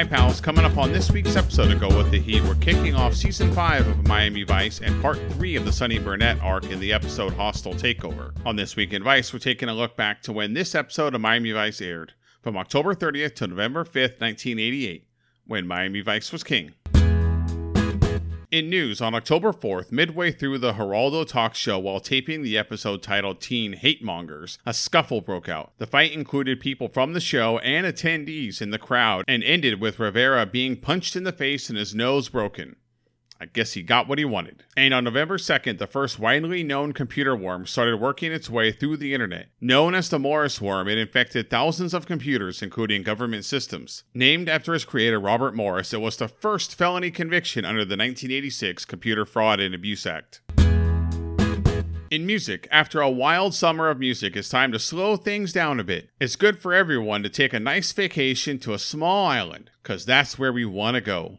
Hi, pals. Coming up on this week's episode of Go With The Heat, we're kicking off season 5 of Miami Vice and part 3 of the Sonny Burnett arc in the episode Hostile Takeover. On This Week in Vice, we're taking a look back to when this episode of Miami Vice aired, from October 30th to November 5th, 1988, when Miami Vice was king. In news, on October 4th, midway through the Geraldo talk show while taping the episode titled Teen Hate Mongers, a scuffle broke out. The fight included people from the show and attendees in the crowd and ended with Rivera being punched in the face and his nose broken. I guess he got what he wanted. And on November 2nd, the first widely known computer worm started working its way through the internet. Known as the Morris worm, it infected thousands of computers, including government systems. Named after its creator, Robert Morris, it was the first felony conviction under the 1986 Computer Fraud and Abuse Act. In music, after a wild summer of music, it's time to slow things down a bit. It's good for everyone to take a nice vacation to a small island, because that's where we want to go.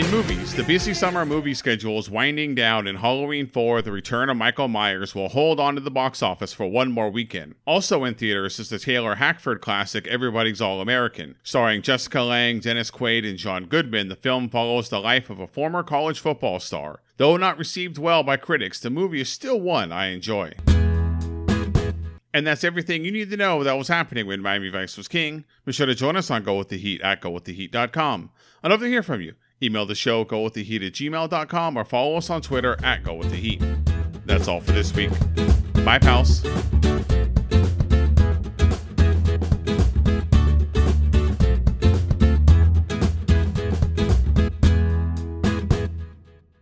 In movies, the busy summer movie schedule is winding down, and Halloween 4 The Return of Michael Myers will hold on to the box office for one more weekend. Also in theaters is the Taylor Hackford classic Everybody's All American. Starring Jessica Lange, Dennis Quaid, and John Goodman, the film follows the life of a former college football star. Though not received well by critics, the movie is still one I enjoy. And that's everything you need to know that was happening when Miami Vice was king. Be sure to join us on Go With The Heat at GoWithTheHeat.com. I'd love to hear from you. Email the show, gowiththeheat at gmail.com, or follow us on Twitter at GoWithTheHeat. That's all for this week. Bye, pals.